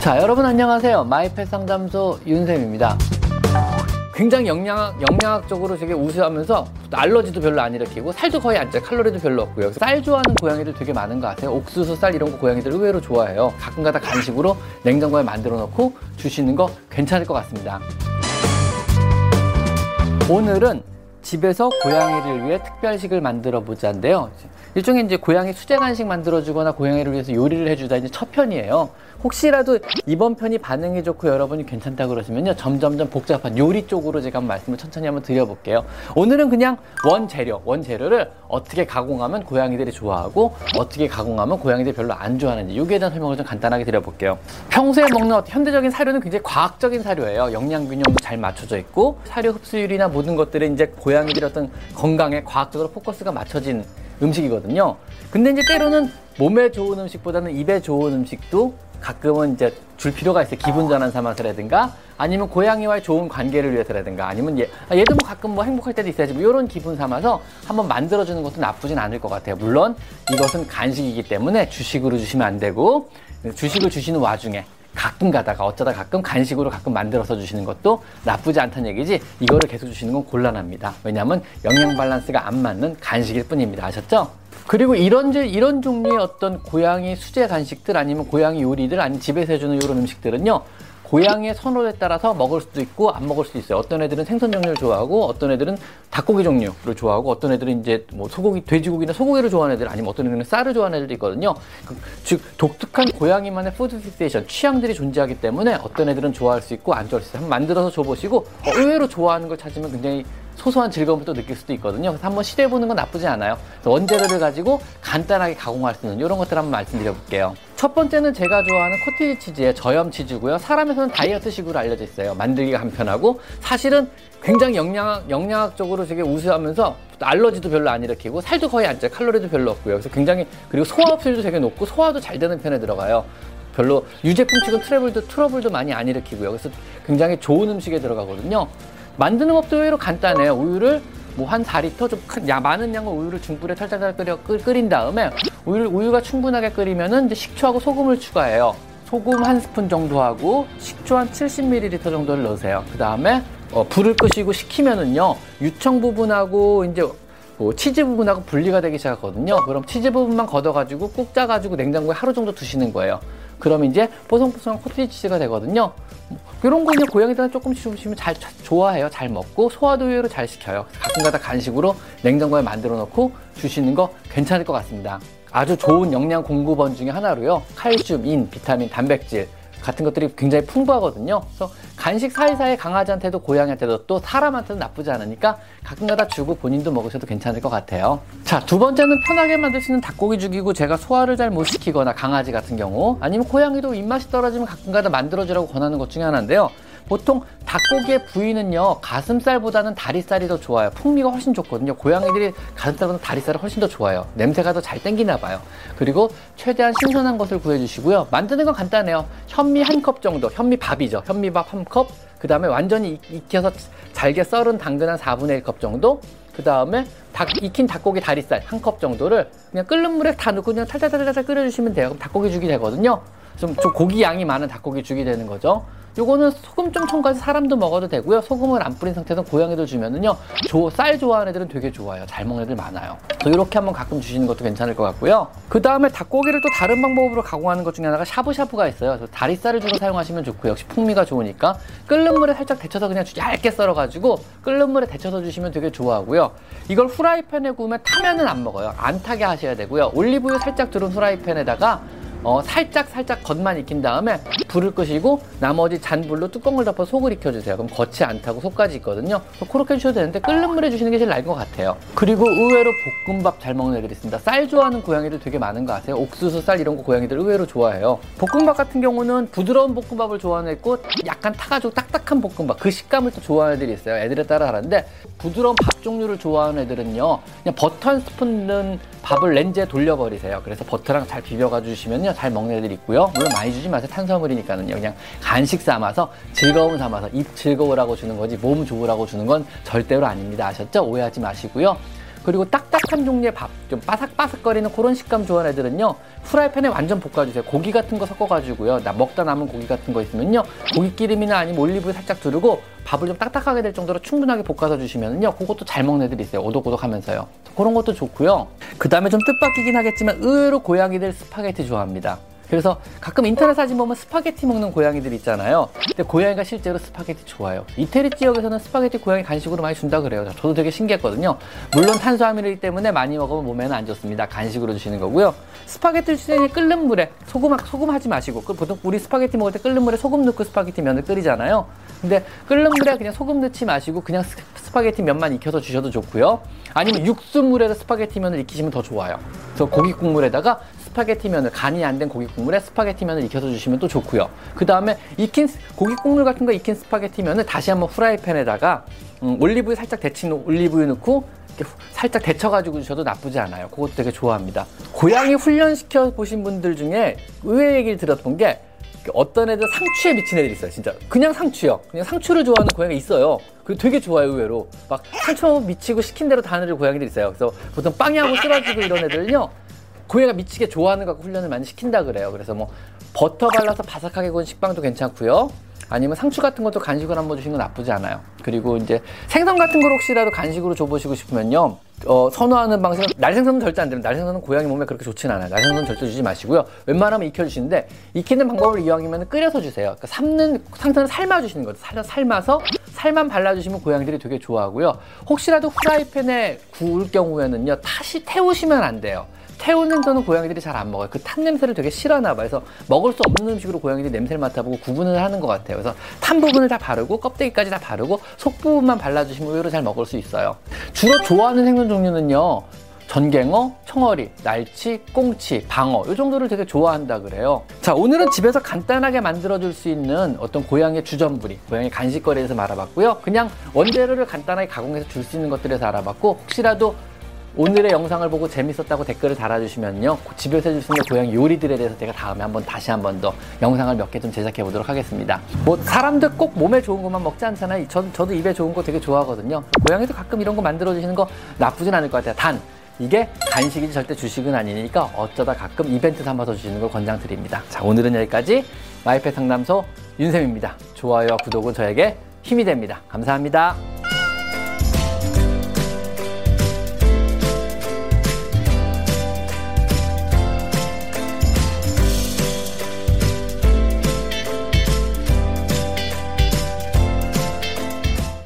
자, 여러분 안녕하세요. 마이펫 상담소 윤쌤입니다. 굉장히 영양, 영양학적으로 되게 우수하면서 알러지도 별로 안 일으키고 살도 거의 안 쪄요. 칼로리도 별로 없고요. 쌀 좋아하는 고양이들 되게 많은 것 같아요. 옥수수, 쌀 이런 거 고양이들 의외로 좋아해요. 가끔가다 간식으로 냉장고에 만들어 놓고 주시는 거 괜찮을 것 같습니다. 오늘은 집에서 고양이를 위해 특별식을 만들어 보자인데요. 일종의 이제 고양이 수제 간식 만들어주거나 고양이를 위해서 요리를 해주다 이제 첫 편이에요. 혹시라도 이번 편이 반응이 좋고 여러분이 괜찮다 그러시면요. 점점점 복잡한 요리 쪽으로 제가 말씀을 천천히 한번 드려볼게요. 오늘은 그냥 원 재료, 원 재료를 어떻게 가공하면 고양이들이 좋아하고 어떻게 가공하면 고양이들이 별로 안 좋아하는지 여기에 대한 설명을 좀 간단하게 드려볼게요. 평소에 먹는 현대적인 사료는 굉장히 과학적인 사료예요. 영양 균형도 잘 맞춰져 있고 사료 흡수율이나 모든 것들이 이제 고 양이들의 어떤 건강에 과학적으로 포커스가 맞춰진 음식이거든요. 근데 이제 때로는 몸에 좋은 음식보다는 입에 좋은 음식도 가끔은 이제 줄 필요가 있어요. 기분 전환 삼아서라든가 아니면 고양이와의 좋은 관계를 위해서라든가 아니면 얘, 아, 얘도 뭐 가끔 뭐 행복할 때도 있어야지 뭐 이런 기분 삼아서 한번 만들어주는 것도 나쁘진 않을 것 같아요. 물론 이것은 간식이기 때문에 주식으로 주시면 안 되고 주식을 주시는 와중에 가끔 가다가 어쩌다 가끔 간식으로 가끔 만들어서 주시는 것도 나쁘지 않다는 얘기지 이거를 계속 주시는 건 곤란합니다. 왜냐하면 영양 밸런스가 안 맞는 간식일 뿐입니다. 아셨죠? 그리고 이런 이런 종류의 어떤 고양이 수제 간식들 아니면 고양이 요리들 아니면 집에서 해주는 이런 음식들은요 고양이의 선호에 따라서 먹을 수도 있고 안 먹을 수도 있어요. 어떤 애들은 생선 종류를 좋아하고 어떤 애들은 닭고기 종류를 좋아하고 어떤 애들은 이제 뭐 소고기, 돼지고기나 소고기를 좋아하는 애들 아니면 어떤 애들은 쌀을 좋아하는 애들도 있거든요. 그, 즉 독특한 고양이만의 food fixation 취향들이 존재하기 때문에 어떤 애들은 좋아할 수 있고 안 좋아할 수 있어요. 한번 만들어서 줘보시고 어, 의외로 좋아하는 걸 찾으면 굉장히 소소한 즐거움을 또 느낄 수도 있거든요. 그래서 한번 시도해보는 건 나쁘지 않아요. 원재료를 가지고 간단하게 가공할 수 있는 이런 것들 한번 말씀드려볼게요. 첫 번째는 제가 좋아하는 코티지 치즈의 저염 치즈고요. 사람에서는 다이어트식으로 알려져 있어요. 만들기가 간편하고 사실은 굉장히 영양, 영양학적으로 되게 우수하면서 알러지도 별로 안 일으키고 살도 거의 안 쪄요. 칼로리도 별로 없고요. 그래서 굉장히 그리고 소화 흡수율도 되게 높고 소화도 잘 되는 편에 들어가요. 별로 유제품 치곤 트러블도 트러블도 많이 안 일으키고요. 그래서 굉장히 좋은 음식에 들어가거든요. 만드는 법도 의외로 간단해요. 우유를 뭐 한 4리터 좀 큰, 야, 많은 양의 우유를 중불에 탈탈탈 끓여 끓인 다음에 우유, 우유가 충분하게 끓이면은 이제 식초하고 소금을 추가해요. 소금 한 스푼 정도 하고 식초 한 70ml 정도를 넣으세요. 그 다음에 어, 불을 끄시고 식히면은요 유청 부분하고 이제 뭐 치즈 부분하고 분리가 되기 시작하거든요. 그럼 치즈 부분만 걷어가지고 꾹 짜가지고 냉장고에 하루 정도 두시는 거예요. 그럼 이제 뽀송뽀송한 코티지 치즈가 되거든요. 이런 거 이제 고양이들은 조금씩 조금씩 잘 좋아해요. 잘 먹고 소화도 의외로 잘 시켜요. 가끔가다 간식으로 냉장고에 만들어 놓고 주시는 거 괜찮을 것 같습니다. 아주 좋은 영양 공급원 중에 하나로요. 칼슘, 인, 비타민, 단백질 같은 것들이 굉장히 풍부하거든요. 그래서 간식 사이사이 강아지한테도 고양이한테도 또 사람한테도 나쁘지 않으니까 가끔가다 주고 본인도 먹으셔도 괜찮을 것 같아요. 자, 두 번째는 편하게 만들 수 있는 닭고기 죽이고 제가 소화를 잘 못 시키거나 강아지 같은 경우 아니면 고양이도 입맛이 떨어지면 가끔가다 만들어주라고 권하는 것 중에 하나인데요. 보통 닭고기의 부위는요 가슴살보다는 다리살이 더 좋아요. 풍미가 훨씬 좋거든요. 고양이들이 가슴살보다 다리살을 훨씬 더 좋아요. 냄새가 더 잘 땡기나 봐요. 그리고 최대한 신선한 것을 구해주시고요. 만드는 건 간단해요. 현미 한 컵 정도. 현미밥이죠. 현미밥 한 컵. 그 다음에 완전히 익혀서 잘게 썰은 당근 한 4분의 1컵 정도. 그 다음에 닭, 익힌 닭고기 다리살 한 컵 정도를 그냥 끓는 물에 다 넣고 그냥 탈탈탈탈 끓여주시면 돼요. 그럼 닭고기 죽이 되거든요. 좀, 좀 고기 양이 많은 닭고기 죽이 되는 거죠 요거는 소금 좀 첨가해서 사람도 먹어도 되고요. 소금을 안 뿌린 상태에서 고양이들 주면은요. 조, 쌀 좋아하는 애들은 되게 좋아요. 잘 먹는 애들 많아요. 그래서 이렇게 한번 가끔 주시는 것도 괜찮을 것 같고요. 그 다음에 닭고기를 또 다른 방법으로 가공하는 것 중에 하나가 샤브샤브가 있어요. 그래서 다리살을 주로 사용하시면 좋고 역시 풍미가 좋으니까 끓는 물에 살짝 데쳐서 그냥 얇게 썰어가지고 끓는 물에 데쳐서 주시면 되게 좋아하고요. 이걸 후라이팬에 구우면 타면은 안 먹어요. 안 타게 하셔야 되고요. 올리브유 살짝 두른 후라이팬에다가 어, 살짝 살짝 겉만 익힌 다음에 불을 끄시고 나머지 잔불로 뚜껑을 덮어 속을 익혀주세요. 그럼 겉이 안 타고 속까지 있거든요. 그렇게 해주셔도 되는데 끓는 물에 주시는 게 제일 나은 것 같아요. 그리고 의외로 볶음밥 잘 먹는 애들이 있습니다. 쌀 좋아하는 고양이들 되게 많은 거 아세요? 옥수수 쌀 이런 거 고양이들 의외로 좋아해요. 볶음밥 같은 경우는 부드러운 볶음밥을 좋아하는 애 있고 약간 타가지고 딱딱한 볶음밥 그 식감을 또 좋아하는 애들이 있어요. 애들에 따라 다른데 부드러운 밥 종류를 좋아하는 애들은요 그냥 버터 한 스푼 넣은 밥을 렌즈에 돌려버리세요. 그래서 버터랑 잘 비벼가 주시면요 잘 먹는 애들이 있고요. 물론 많이 주지 마세요. 탄수화물이니까는요. 그냥 간식 삼아서 즐거움 삼아서 입 즐거우라고 주는 거지 몸 좋으라고 주는 건 절대로 아닙니다. 아셨죠? 오해하지 마시고요. 그리고 딱딱한 종류의 밥, 좀 바삭바삭거리는 그런 식감 좋아하는 애들은요, 프라이팬에 완전 볶아주세요. 고기 같은 거 섞어가지고요, 나 먹다 남은 고기 같은 거 있으면요, 고기 기름이나 아니면 올리브 살짝 두르고 밥을 좀 딱딱하게 될 정도로 충분하게 볶아서 주시면요, 그것도 잘 먹는 애들이 있어요. 오독오독하면서요. 그런 것도 좋고요. 그 다음에 좀 뜻밖이긴 하겠지만 의외로 고양이들 스파게티 좋아합니다. 그래서 가끔 인터넷 사진 보면 스파게티 먹는 고양이들 있잖아요. 근데 고양이가 실제로 스파게티 좋아해요. 이태리 지역에서는 스파게티 고양이 간식으로 많이 준다 그래요. 저도 되게 신기했거든요. 물론 탄수화물이기 때문에 많이 먹으면 몸에는 안 좋습니다. 간식으로 주시는 거고요. 스파게티를 주시는 끓는 물에 소금 소금 하지 마시고 그 보통 우리 스파게티 먹을 때 끓는 물에 소금 넣고 스파게티 면을 끓이잖아요. 근데 끓는 물에 그냥 소금 넣지 마시고 그냥 스파게티 면만 익혀서 주셔도 좋고요. 아니면 육수물에다 스파게티 면을 익히시면 더 좋아요. 그래서 고기 국물에다가 스파게티면을 간이 안 된 고기 국물에 스파게티면을 익혀서 주시면 또 좋고요. 그 다음에 익힌 고기 국물 같은 거 익힌 스파게티면을 다시 한번 프라이팬에다가 음, 올리브유 살짝 데친 올리브유 넣고 살짝 데쳐가지고 주셔도 나쁘지 않아요. 그것도 되게 좋아합니다. 고양이 훈련시켜 보신 분들 중에 의외 얘기를 들었던 게 어떤 애들 상추에 미친 애들이 있어요. 진짜 그냥 상추요. 그냥 상추를 좋아하는 고양이 있어요. 그 되게 좋아요 의외로. 막 상추 미치고 시킨 대로 다 하는 고양이들 있어요. 그래서 보통 빵야하고 쓰러지고 이런 애들은요. 고양이가 미치게 좋아하는 거 훈련을 많이 시킨다 그래요. 그래서 뭐 버터 발라서 바삭하게 구운 식빵도 괜찮고요. 아니면 상추 같은 것도 간식으로 한번 주시는 건 나쁘지 않아요. 그리고 이제 생선 같은 걸 혹시라도 간식으로 줘보시고 싶으면요. 어, 선호하는 방식은 날생선은 절대 안 됩니다. 날생선은 고양이 몸에 그렇게 좋진 않아요. 날생선은 절대 주지 마시고요. 웬만하면 익혀주시는데 익히는 방법을 이왕이면 끓여서 주세요. 그러니까 삶는 상선을 삶아주시는 거죠. 살, 삶아서 살만 발라주시면 고양이들이 되게 좋아하고요. 혹시라도 프라이팬에 구울 경우에는요. 다시 태우시면 안 돼요. 태우는 저는 고양이들이 잘 안 먹어요. 그 탄 냄새를 되게 싫어하나 봐요. 그래서 먹을 수 없는 음식으로 고양이들이 냄새를 맡아보고 구분을 하는 것 같아요. 그래서 탄 부분을 다 바르고 껍데기까지 다 바르고 속 부분만 발라주시면 의외로 잘 먹을 수 있어요. 주로 좋아하는 생선 종류는요. 전갱어, 청어리, 날치, 꽁치, 방어 이 정도를 되게 좋아한다 그래요. 자 오늘은 집에서 간단하게 만들어줄 수 있는 어떤 고양이의 주전부리, 고양이 간식거리에서 알아봤고요. 그냥 원재료를 간단하게 가공해서 줄 수 있는 것들에서 알아봤고 혹시라도 오늘의 영상을 보고 재밌었다고 댓글을 달아주시면요. 집에서 해줄 수 있는 고양이 요리들에 대해서 제가 다음에 한번 다시 한번 더 영상을 몇 개 좀 제작해 보도록 하겠습니다. 뭐 사람들 꼭 몸에 좋은 것만 먹지 않잖아요. 저, 저도 입에 좋은 거 되게 좋아하거든요. 고양이도 가끔 이런 거 만들어 주시는 거 나쁘진 않을 것 같아요. 단 이게 간식이지 절대 주식은 아니니까 어쩌다 가끔 이벤트 삼아서 주시는 걸 권장드립니다. 자 오늘은 여기까지 마이펫 상담소 윤쌤입니다. 좋아요와 구독은 저에게 힘이 됩니다. 감사합니다.